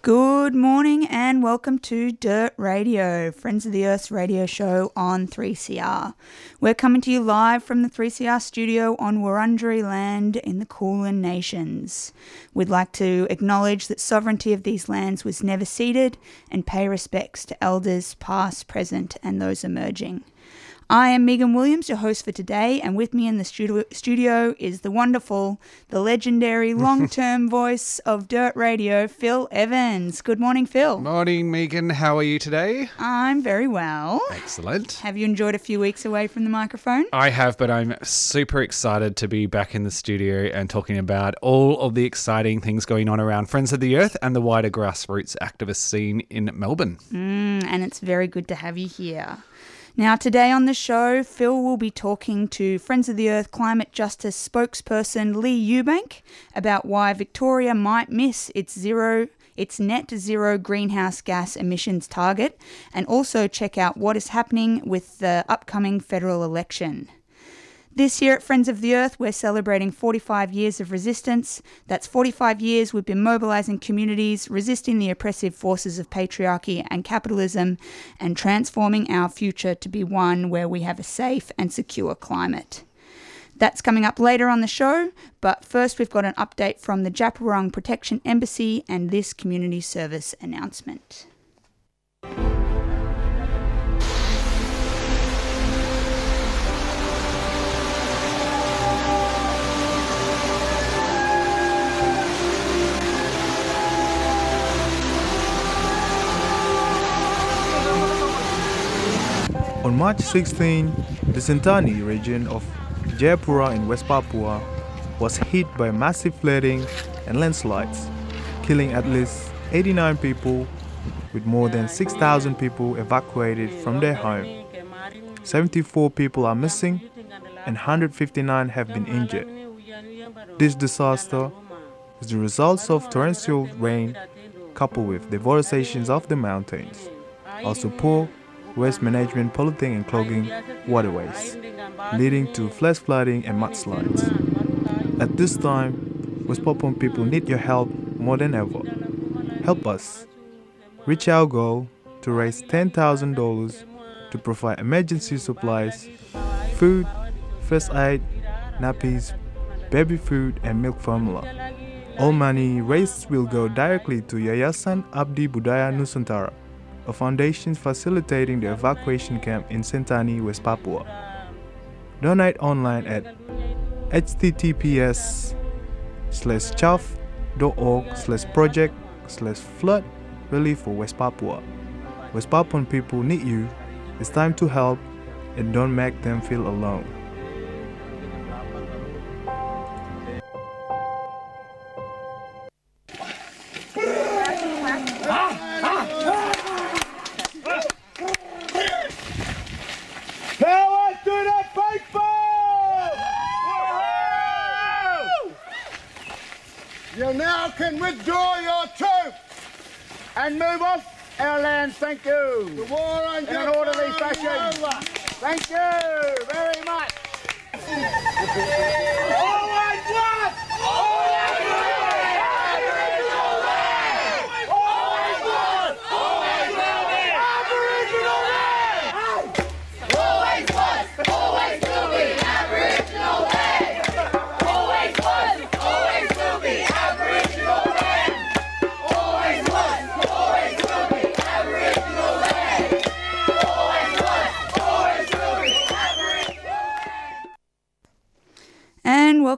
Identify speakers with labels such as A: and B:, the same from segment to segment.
A: Good morning and welcome to Dirt Radio, Friends of the Earth's radio show on 3CR. We're coming to you live from the 3CR studio on Wurundjeri land in the Kulin Nations. We'd like to acknowledge that sovereignty of these lands was never ceded and pay respects to elders past, present, and those emerging. I am Megan Williams, your host for today, and with me in the studio, studio is the wonderful, the legendary, long term voice of Dirt Radio, Phil Evans. Good morning, Phil.
B: Morning, Megan. How are you today?
A: I'm very well.
B: Excellent.
A: Have you enjoyed a few weeks away from the microphone?
B: I have, but I'm super excited to be back in the studio and talking about all of the exciting things going on around Friends of the Earth and the wider grassroots activist scene in Melbourne.
A: Mm, and it's very good to have you here. Now, today on the show, Phil will be talking to Friends of the Earth climate justice spokesperson Leigh Ewbank about why Victoria might miss its zero its net zero greenhouse gas emissions target and also check out what is happening with the upcoming federal election. This year at Friends of the Earth, we're celebrating 45 years of resistance. That's 45 years we've been mobilising communities, resisting the oppressive forces of patriarchy and capitalism, and transforming our future to be one where we have a safe and secure climate. That's coming up later on the show, but first we've got an update from the Djab Wurrung Protection Embassy and this community service announcement.
C: On March 16, the Sentani region of Jayapura in West Papua was hit by massive flooding and landslides, killing at least 89 people, with more than 6,000 people evacuated from their home. 74 people are missing and 159 have been injured. This disaster is the result of torrential rain coupled with deforestation of the mountains, also poor waste management polluting and clogging waterways, leading to flash flooding and mudslides. At this time, West Papuan people need your help more than ever. Help us reach our goal to raise $10,000 to provide emergency supplies, food, first aid, nappies, baby food, and milk formula. All money raised will go directly to Yayasan Abdi Budaya Nusantara a foundation facilitating the evacuation camp in Sentani, West Papua. Donate online at https slash chuffed.org slash project slash flood relief for West Papua. West Papuan people need you. It's time to help and don't make them feel alone.
D: You now can withdraw your troops and move off our land. Thank you. The war on In an orderly fashion. Thank you very much.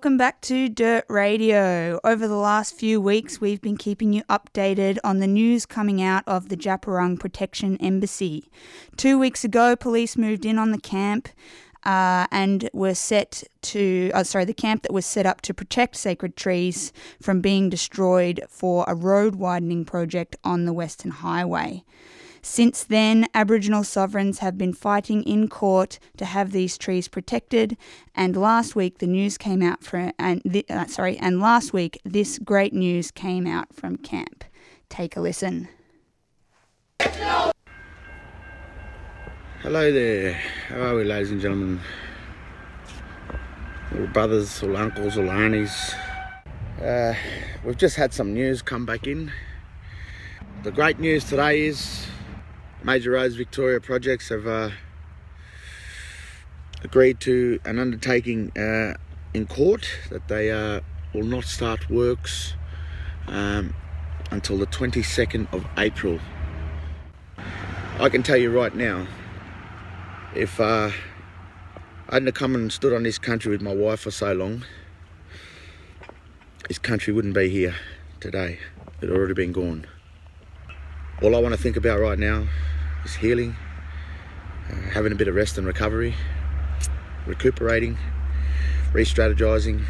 A: welcome back to Dirt Radio. Over the last few weeks, we've been keeping you updated on the news coming out of the Djab Wurrung Protection Embassy. Two weeks ago, police moved in on the camp uh, and were set to, uh, sorry, the camp that was set up to protect sacred trees from being destroyed for a road widening project on the Western Highway. Since then, Aboriginal sovereigns have been fighting in court to have these trees protected. And last week, the news came out from, and th- uh, sorry, and last week, this great news came out from camp. Take a listen.
E: Hello there. How are we, ladies and gentlemen? All brothers, all uncles, all aunties. Uh, we've just had some news come back in. The great news today is Major Roads Victoria Projects have uh, agreed to an undertaking uh, in court that they uh, will not start works um, until the 22nd of April. I can tell you right now, if uh, I hadn't come and stood on this country with my wife for so long, this country wouldn't be here today. It'd already been gone. All I want to think about right now is healing, uh, having a bit of rest and recovery, recuperating, re-strategizing.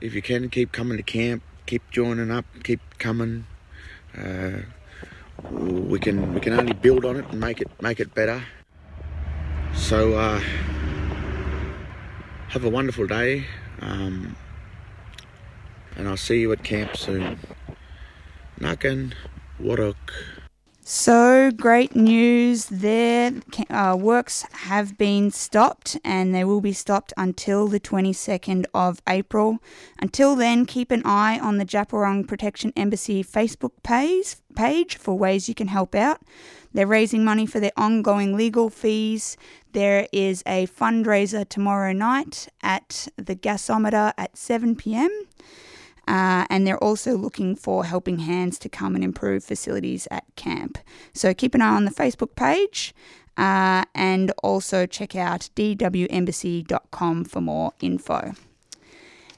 E: If you can, keep coming to camp, keep joining up, keep coming. Uh, we can we can only build on it and make it make it better. So uh, have a wonderful day, um, and I'll see you at camp soon. Nakan
A: So great news there. Uh, works have been stopped and they will be stopped until the 22nd of April. Until then, keep an eye on the Djab Wurrung Protection Embassy Facebook page, page for ways you can help out. They're raising money for their ongoing legal fees. There is a fundraiser tomorrow night at the gasometer at 7 pm. Uh, and they're also looking for helping hands to come and improve facilities at camp. So keep an eye on the Facebook page uh, and also check out dwembassy.com for more info.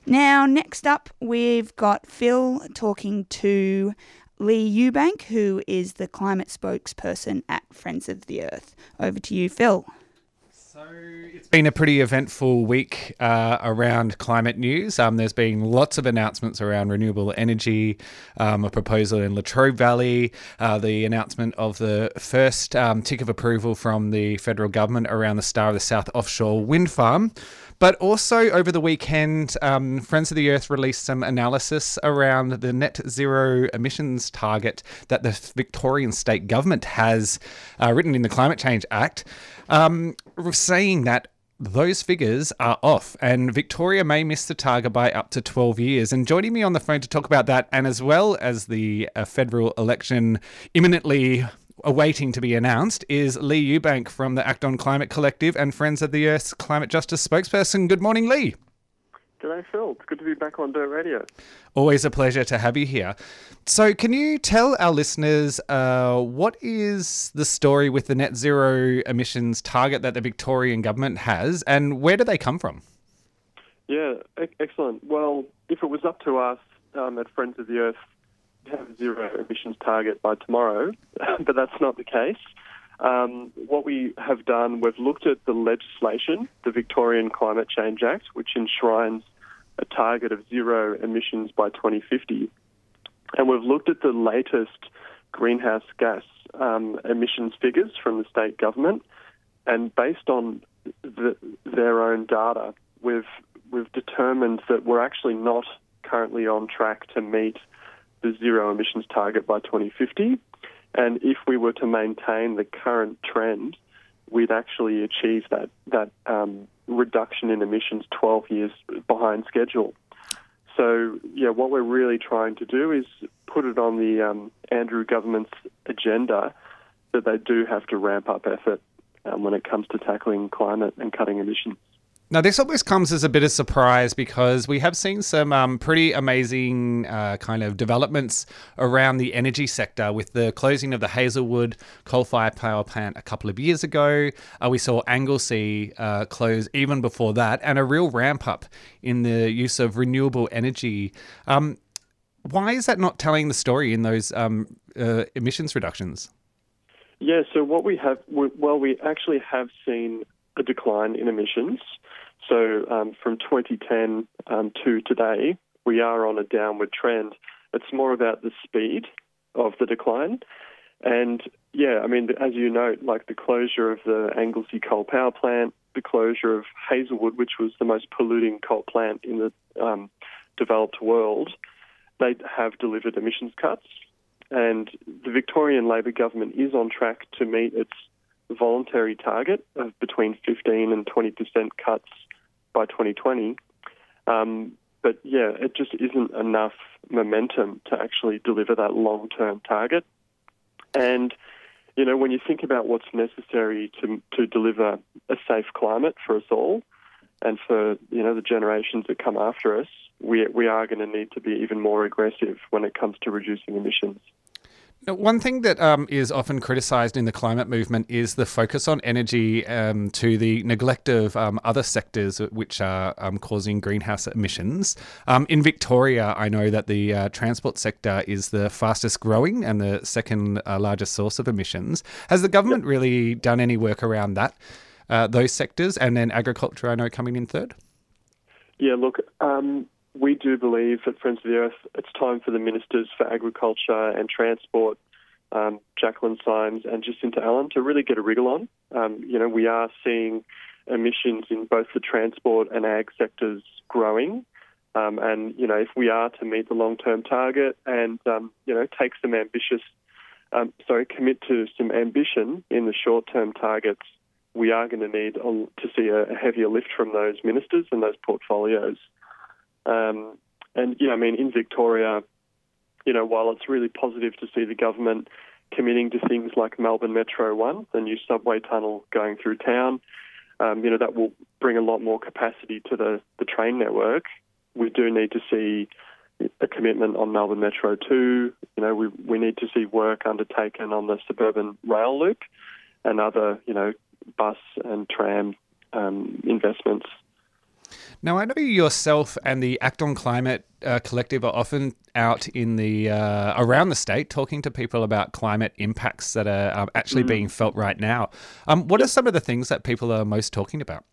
A: Now, next up, we've got Phil talking to Leigh Ewbank, who is the climate spokesperson at Friends of the Earth. Over to you, Phil.
B: So it's been a pretty eventful week uh, around climate news. Um, there's been lots of announcements around renewable energy, um, a proposal in Latrobe Valley, uh, the announcement of the first um, tick of approval from the federal government around the Star of the South offshore wind farm. But also over the weekend, um, Friends of the Earth released some analysis around the net zero emissions target that the Victorian state government has uh, written in the Climate Change Act, um, saying that those figures are off, and Victoria may miss the target by up to 12 years. And joining me on the phone to talk about that, and as well as the uh, federal election imminently awaiting to be announced is Leigh Ewbank from the Act on Climate Collective and Friends of the Earth's Climate Justice spokesperson. Good morning, Leigh.
F: G'day, Phil. It's good to be back on Dirt Radio.
B: Always a pleasure to have you here. So, can you tell our listeners uh, what is the story with the net zero emissions target that the Victorian government has, and where do they come from?
F: Yeah, e- excellent. Well, if it was up to us um, at Friends of the Earth, we'd have a zero emissions target by tomorrow, but that's not the case. Um, what we have done, we've looked at the legislation, the Victorian Climate Change Act, which enshrines a target of zero emissions by 2050. And we've looked at the latest greenhouse gas um, emissions figures from the state government, and based on the, their own data, we've we've determined that we're actually not currently on track to meet the zero emissions target by 2050. And if we were to maintain the current trend, we'd actually achieve that that um, reduction in emissions 12 years behind schedule. So, yeah, what we're really trying to do is put it on the um, Andrew government's agenda that they do have to ramp up effort um, when it comes to tackling climate and cutting emissions.
B: Now, this always comes as a bit of surprise because we have seen some um, pretty amazing uh, kind of developments around the energy sector with the closing of the Hazelwood coal fired power plant a couple of years ago. Uh, we saw Anglesea uh, close even before that, and a real ramp up in the use of renewable energy. Um, why is that not telling the story in those um, uh, emissions reductions?
F: Yeah, so what we have, well, we actually have seen a decline in emissions. So um, from 2010 um, to today, we are on a downward trend. It's more about the speed of the decline. And yeah, I mean, as you note, like the closure of the Anglesea coal power plant, the closure of Hazelwood, which was the most polluting coal plant in the um, developed world, they have delivered emissions cuts. And the Victorian Labor government is on track to meet its voluntary target of between 15 and 20% cuts by 2020. Um, but yeah, it just isn't enough momentum to actually deliver that long term target. And, you know, when you think about what's necessary to, to deliver a safe climate for us all and for, you know, the generations that come after us, we, we are going to need to be even more aggressive when it comes to reducing emissions.
B: One thing that um, is often criticised in the climate movement is the focus on energy um, to the neglect of um, other sectors which are um, causing greenhouse emissions. Um, in Victoria, I know that the uh, transport sector is the fastest growing and the second uh, largest source of emissions. Has the government yep. really done any work around that, uh, those sectors, and then agriculture? I know coming in third.
F: Yeah, look, um, we do believe at Friends of the Earth it's time for the ministers for agriculture and transport, um, Jaclyn Symes and Jacinta Allan, to really get a wriggle on. Um, you know, we are seeing emissions in both the transport and ag sectors growing. Um, and, you know, if we are to meet the long term target and, um, you know, take some ambitious, um, sorry, commit to some ambition in the short term targets, we are going to need to see a heavier lift from those ministers and those portfolios. Um, and yeah, I mean, in Victoria, you know, while it's really positive to see the government committing to things like Melbourne Metro One, the new subway tunnel going through town, um, you know, that will bring a lot more capacity to the, the train network. We do need to see a commitment on Melbourne Metro 2. You know, we, we need to see work undertaken on the suburban rail loop and other, you know, bus and tram um, investments
B: now, I know you yourself and the Act on Climate uh, collective are often out in the uh, around the state talking to people about climate impacts that are um, actually mm. being felt right now. Um, what are some of the things that people are most talking about?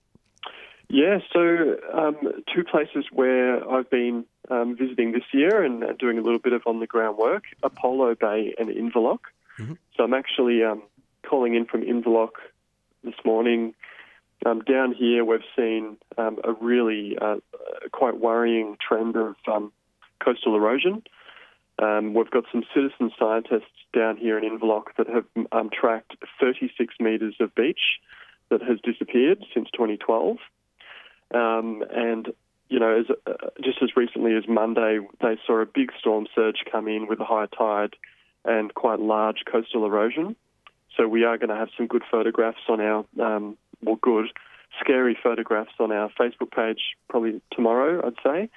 F: Yeah, so um, two places where I've been um, visiting this year and doing a little bit of on the ground work: Apollo Bay and Inverloch. Mm-hmm. So I'm actually um, calling in from Inverloch this morning um, down here, we've seen um, a really uh, quite worrying trend of um, coastal erosion. Um, we've got some citizen scientists down here in Inverloch that have um, tracked 36 metres of beach that has disappeared since 2012. Um, and, you know, as, uh, just as recently as Monday, they saw a big storm surge come in with a high tide and quite large coastal erosion. So we are going to have some good photographs on our well, good, scary photographs on our Facebook page probably tomorrow, I'd say.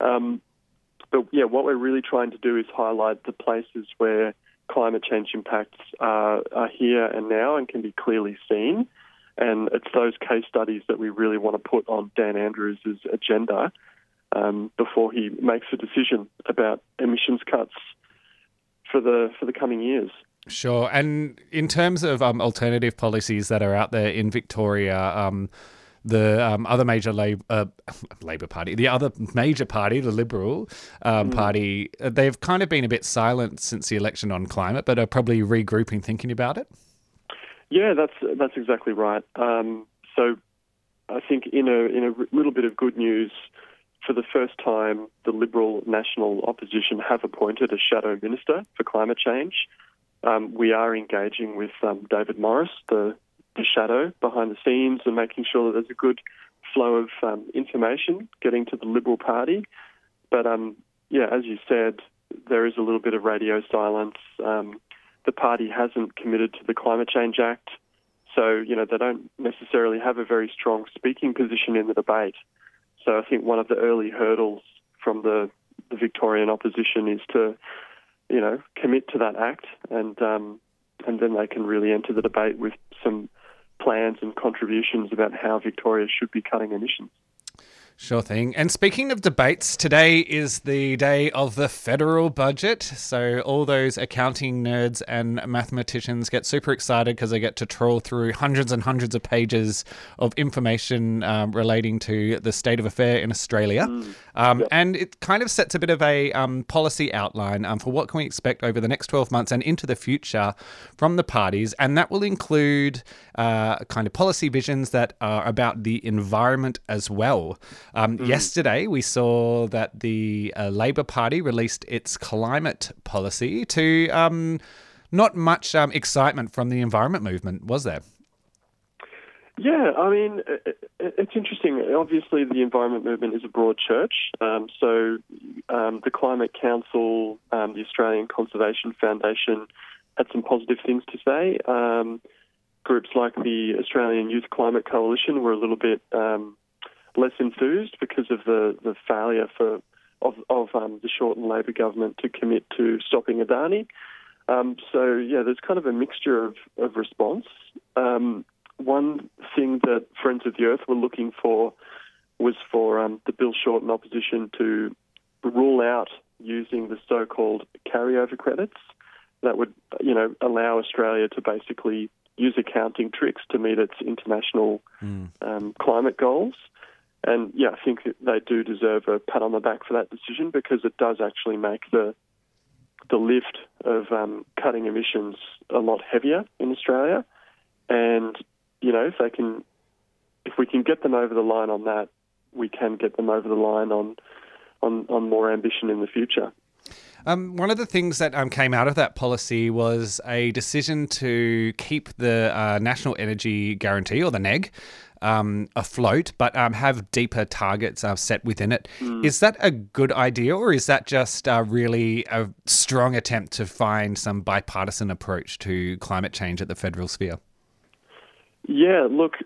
F: Um, but yeah, what we're really trying to do is highlight the places where climate change impacts are, are here and now and can be clearly seen. And it's those case studies that we really want to put on Dan Andrews' agenda um, before he makes a decision about emissions cuts for the for the coming years.
B: Sure. And in terms of um, alternative policies that are out there in Victoria, um, the um, other major Labor, uh, Labor Party, the other major party, the Liberal um, mm. Party, uh, they've kind of been a bit silent since the election on climate, but are probably regrouping, thinking about it.
F: Yeah, that's that's exactly right. Um, so, I think in a in a little bit of good news, for the first time, the Liberal National Opposition have appointed a shadow minister for climate change. Um, we are engaging with um, David Morris, the, the, shadow behind the scenes, and making sure that there's a good flow of um, information getting to the Liberal Party. But um, yeah, as you said, there is a little bit of radio silence. Um, the party hasn't committed to the Climate Change Act, So, you know, they don't necessarily have a very strong speaking position in the debate. So I think one of the early hurdles from the, the Victorian opposition is to, you know, commit to that act and um, and then they can really enter the debate with some plans and contributions about how Victoria should be cutting emissions.
B: Sure thing. And speaking of debates, today is the day of the federal budget. So all those accounting nerds and mathematicians get super excited because they get to troll through hundreds and hundreds of pages of information um, relating to the state of affair in Australia. Um, And it kind of sets a bit of a um, policy outline um, for what can we expect over the next 12 months and into the future from the parties. And that will include uh, kind of policy visions that are about the environment as well. Um, Yesterday, we saw that the uh, Labor Party released its climate policy to um, not much um, excitement from the environment movement, was there?
F: Yeah, I mean, it, it, it's interesting. Obviously, the environment movement is a broad church. Um, so, um, the Climate Council, um, the Australian Conservation Foundation had some positive things to say. Um, groups like the Australian Youth Climate Coalition were a little bit um, less enthused because of the, the failure for of, of um, the Shorten Labor government to commit to stopping Adani. Um, so yeah, there's kind of a mixture of, of response. Um, one thing that Friends of the Earth were looking for was for um, the Bill Shorten opposition to rule out using the so-called carryover credits that would, you know, allow Australia to basically use accounting tricks to meet its international um, climate goals. And yeah, I think they do deserve a pat on the back for that decision because it does actually make the the lift of um, cutting emissions a lot heavier in Australia. And you know, if they can, if we can get them over the line on that, we can get them over the line on on, on more ambition in the future.
B: Um, one of the things that um, came out of that policy was a decision to keep the uh, National Energy Guarantee, or the NEG, um, afloat, but um, have deeper targets uh, set within it. Is that a good idea, or is that just uh, really a strong attempt to find some bipartisan approach to climate change at the federal sphere?
F: Yeah, look,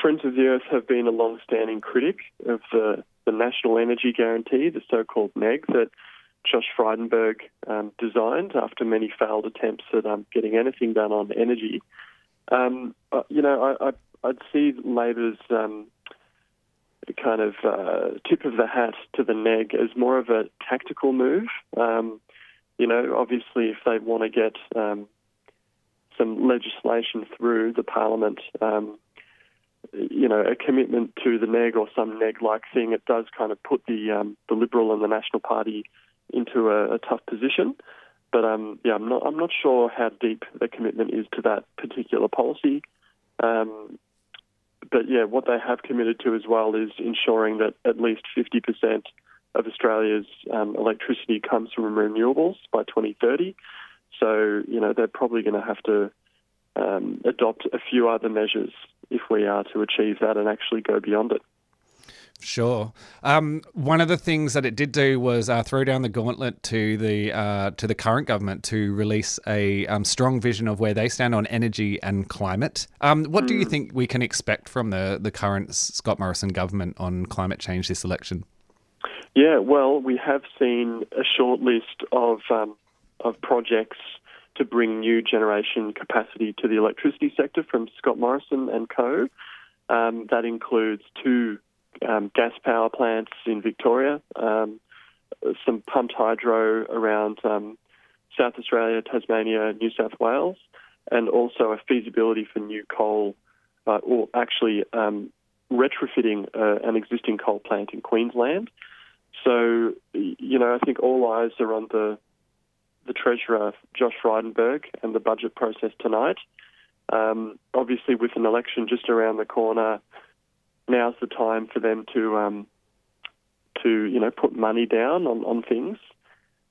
F: Friends of the Earth have been a long-standing critic of the, the National Energy Guarantee, the so-called NEG, that Josh Frydenberg um, designed after many failed attempts at um, getting anything done on energy. Um, uh, you know, I, I, I'd see Labor's um, kind of uh, tip of the hat to the NEG as more of a tactical move. Um, you know, obviously, if they want to get um, some legislation through the Parliament, um, you know, a commitment to the NEG or some NEG-like thing, it does kind of put the um, the Liberal and the National Party into a, a tough position. But um, yeah, I'm not I'm not sure how deep the commitment is to that particular policy. Um, but yeah, what they have committed to as well is ensuring that at least 50% of Australia's um, electricity comes from renewables by 2030. So you know they're probably going to have to um, adopt a few other measures if we are to achieve that and actually go beyond it.
B: Sure. Um, one of the things that it did do was uh, throw down the gauntlet to the uh, to the current government to release a um, strong vision of where they stand on energy and climate. Um, what do you think we can expect from the the current Scott Morrison government on climate change this election?
F: Yeah, well, we have seen a short list of um, of projects to bring new generation capacity to the electricity sector from Scott Morrison and Co. Um, that includes two um, gas power plants in Victoria, um, some pumped hydro around um, South Australia, Tasmania, New South Wales, and also a feasibility for new coal, uh, or actually um, retrofitting uh, an existing coal plant in Queensland. So, you know, I think all eyes are on the the Treasurer, Josh Frydenberg, and the budget process tonight. Um, obviously, with an election just around the corner, now's the time for them to um, to you know put money down on, on things.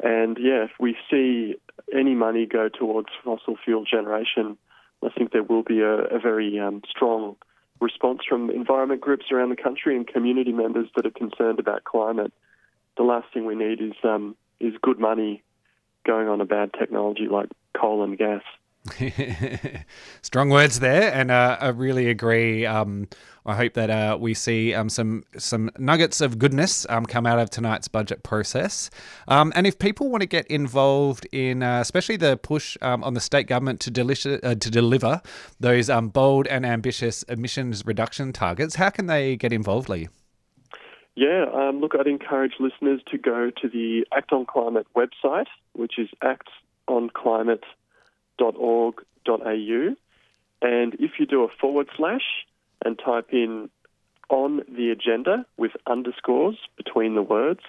F: And yeah, if we see any money go towards fossil fuel generation, I think there will be a, a very um, strong response from environment groups around the country and community members that are concerned about climate. The last thing we need is um, is good money going on a bad technology like coal and gas.
B: Strong words there, and uh, I really agree. Um, I hope that uh, we see um, some some nuggets of goodness um, come out of tonight's budget process. Um, and if people want to get involved in, uh, especially the push um, on the state government to, uh, to deliver those um, bold and ambitious emissions reduction targets, how can they get involved, Leigh?
F: Yeah, look, I'd encourage listeners to go to the Act on Climate website, which is actonclimate.org.au. And if you do a forward slash and type in on the agenda with underscores between the words,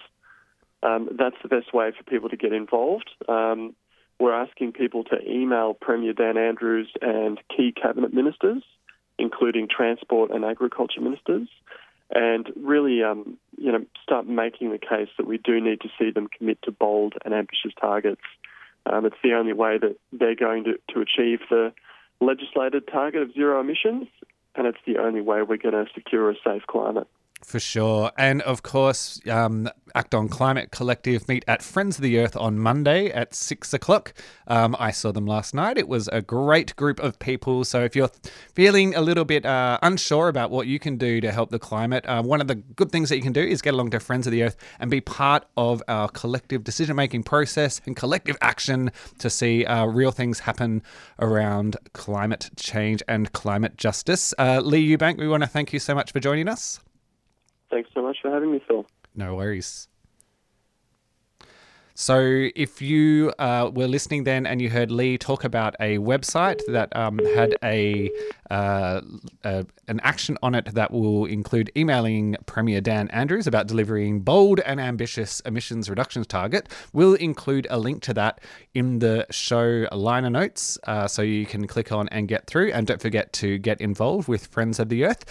F: um, that's the best way for people to get involved. Um, we're asking people to email Premier Dan Andrews and key cabinet ministers, including transport and agriculture ministers, and really, um, you know, start making the case that we do need to see them commit to bold and ambitious targets. Um, it's the only way that they're going to, to achieve the legislated target of zero emissions, and it's the only way we're going to secure a safe climate.
B: For sure. And of course, um, Act on Climate Collective meet at Friends of the Earth on Monday at six o'clock. Um, I saw them last night. It was a great group of people. So if you're feeling a little bit uh, unsure about what you can do to help the climate, uh, one of the good things that you can do is get along to Friends of the Earth and be part of our collective decision making process and collective action to see uh, real things happen around climate change and climate justice. Uh, Leigh Ewbank, we want to thank you so much for joining us.
F: Thanks so much for having me, Phil.
B: No worries. So, if you uh, were listening then and you heard Leigh talk about a website that um, had a, uh, uh, an action on it that will include emailing Premier Dan Andrews about delivering bold and ambitious emissions reductions target, we'll include a link to that in the show liner notes, uh, so you can click on and get through. And don't forget to get involved with Friends of the Earth.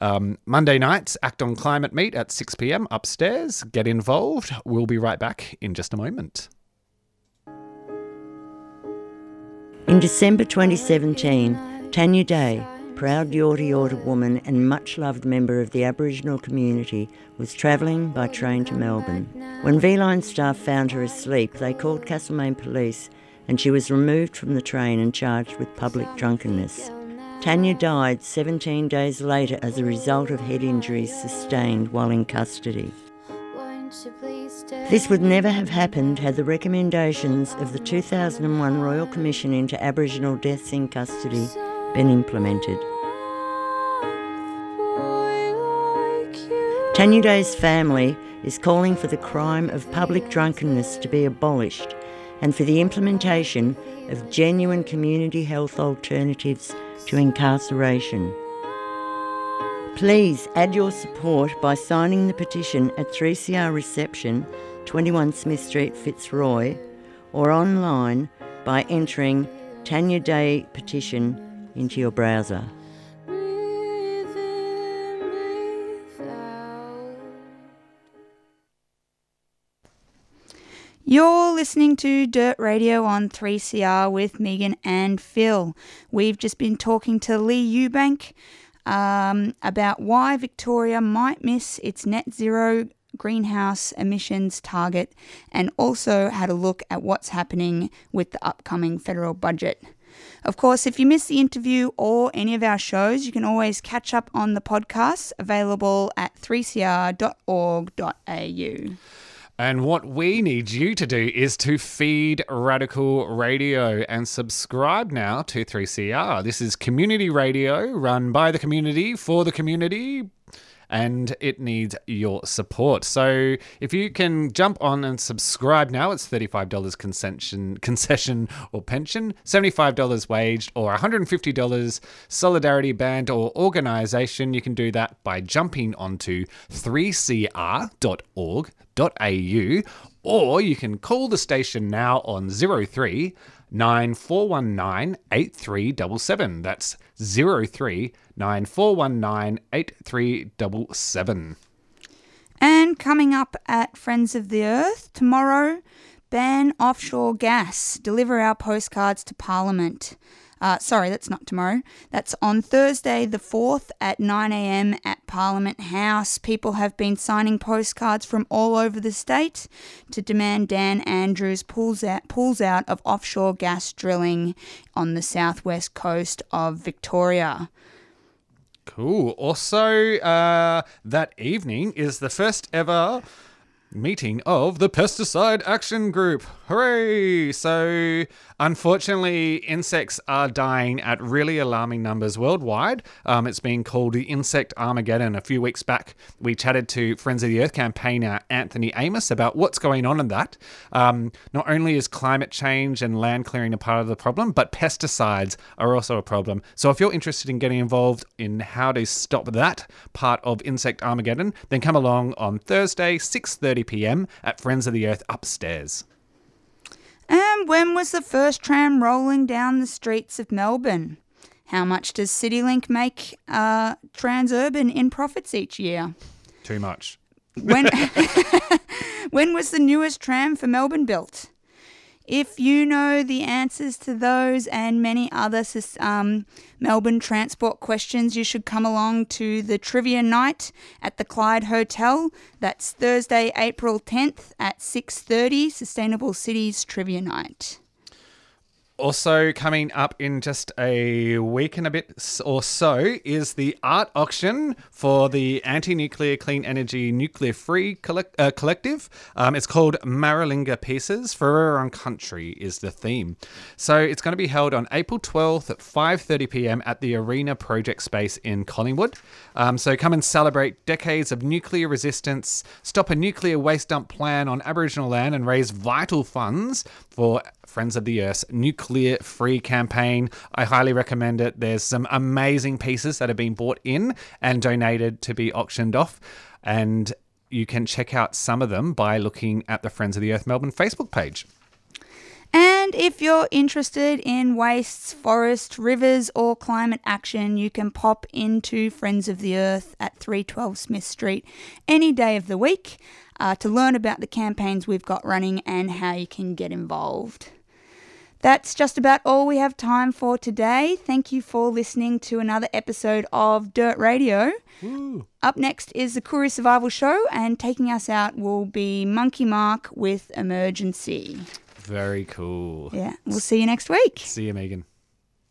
B: Um, Monday nights, Act on Climate meet at 6 p.m. upstairs. Get involved. We'll be right back in just a moment.
G: In December 2017, Tanya Day, proud Yorta Yorta woman and much loved member of the Aboriginal community, was travelling by train to Melbourne. When V Line staff found her asleep, they called Castlemaine Police and she was removed from the train and charged with public drunkenness. Tanya died 17 days later as a result of head injuries sustained while in custody. This would never have happened had the recommendations of the 2001 Royal Commission into Aboriginal deaths in custody been implemented. Tanya Day's family is calling for the crime of public drunkenness to be abolished and for the implementation of genuine community health alternatives to incarceration. Please add your support by signing the petition at 3CR Reception, 21 Smith Street, Fitzroy, or online by entering Tanya Day Petition into your browser.
A: You're listening to Dirt Radio on 3CR with Megan and Phil. We've just been talking to Leigh Ewbank um, about why Victoria might miss its net zero greenhouse emissions target and also had a look at what's happening with the upcoming federal budget. Of course, if you missed the interview or any of our shows, you can always catch up on the podcasts available at 3cr.org.au.
B: And what we need you to do is to feed Radical Radio and subscribe now to 3CR. This is community radio run by the community for the community. And it needs your support. So if you can jump on and subscribe now, it's $35 concession, concession or pension, $75 waged, or $150 solidarity band or organisation. You can do that by jumping onto 3cr.org au or you can call the station now on 03 9419 8377. That's 03 9419 8377.
A: And coming up at Friends of the Earth tomorrow, ban offshore gas, deliver our postcards to Parliament. Uh, sorry, that's not tomorrow. That's on Thursday, the 4th at 9 a.m. at Parliament House. People have been signing postcards from all over the state to demand Dan Andrews pulls out, pulls out of offshore gas drilling on the southwest coast of Victoria.
B: Cool. Also, uh, that evening is the first ever meeting of the Pesticide Action Group. Hooray! So, unfortunately, insects are dying at really alarming numbers worldwide. Um, it's been called the Insect Armageddon. A few weeks back, we chatted to Friends of the Earth campaigner Anthony Amos about what's going on in that. Um, not only is climate change and land clearing a part of the problem, but pesticides are also a problem. So, if you're interested in getting involved in how to stop that part of Insect Armageddon, then come along on Thursday, 6:30 p.m. at Friends of the Earth upstairs.
A: And when was the first tram rolling down the streets of Melbourne? How much does CityLink make uh, Transurban in profits each year?
B: Too much.
A: When when was the newest tram for Melbourne built? If you know the answers to those and many other um, Melbourne transport questions, you should come along to the trivia night at the Clyde Hotel. That's Thursday, April 10th at 6:30. Sustainable Cities Trivia Night.
B: Also, coming up in just a week and a bit or so is the art auction for the Anti Nuclear Clean Energy Nuclear Free collect- uh, Collective. Um, it's called Maralinga Pieces. Fururong Country is the theme. So it's going to be held on April 12th at 5.30 pm at the Arena Project Space in Collingwood. Um, so come and celebrate decades of nuclear resistance, stop a nuclear waste dump plan on Aboriginal land, and raise vital funds for Friends of the Earth's nuclear free campaign. I highly recommend it. There's some amazing pieces that have been bought in and donated to be auctioned off. And you can check out some of them by looking at the Friends of the Earth Melbourne Facebook page.
A: And if you're interested in wastes, forests, rivers, or climate action, you can pop into Friends of the Earth at 312 Smith Street any day of the week uh, to learn about the campaigns we've got running and how you can get involved. That's just about all we have time for today. Thank you for listening to another episode of Dirt Radio. Up next is the Koori Survival Show, and taking us out will be Monkey Marc with Emergency.
B: Very cool.
A: Yeah, we'll see you next week.
B: See you, Megan.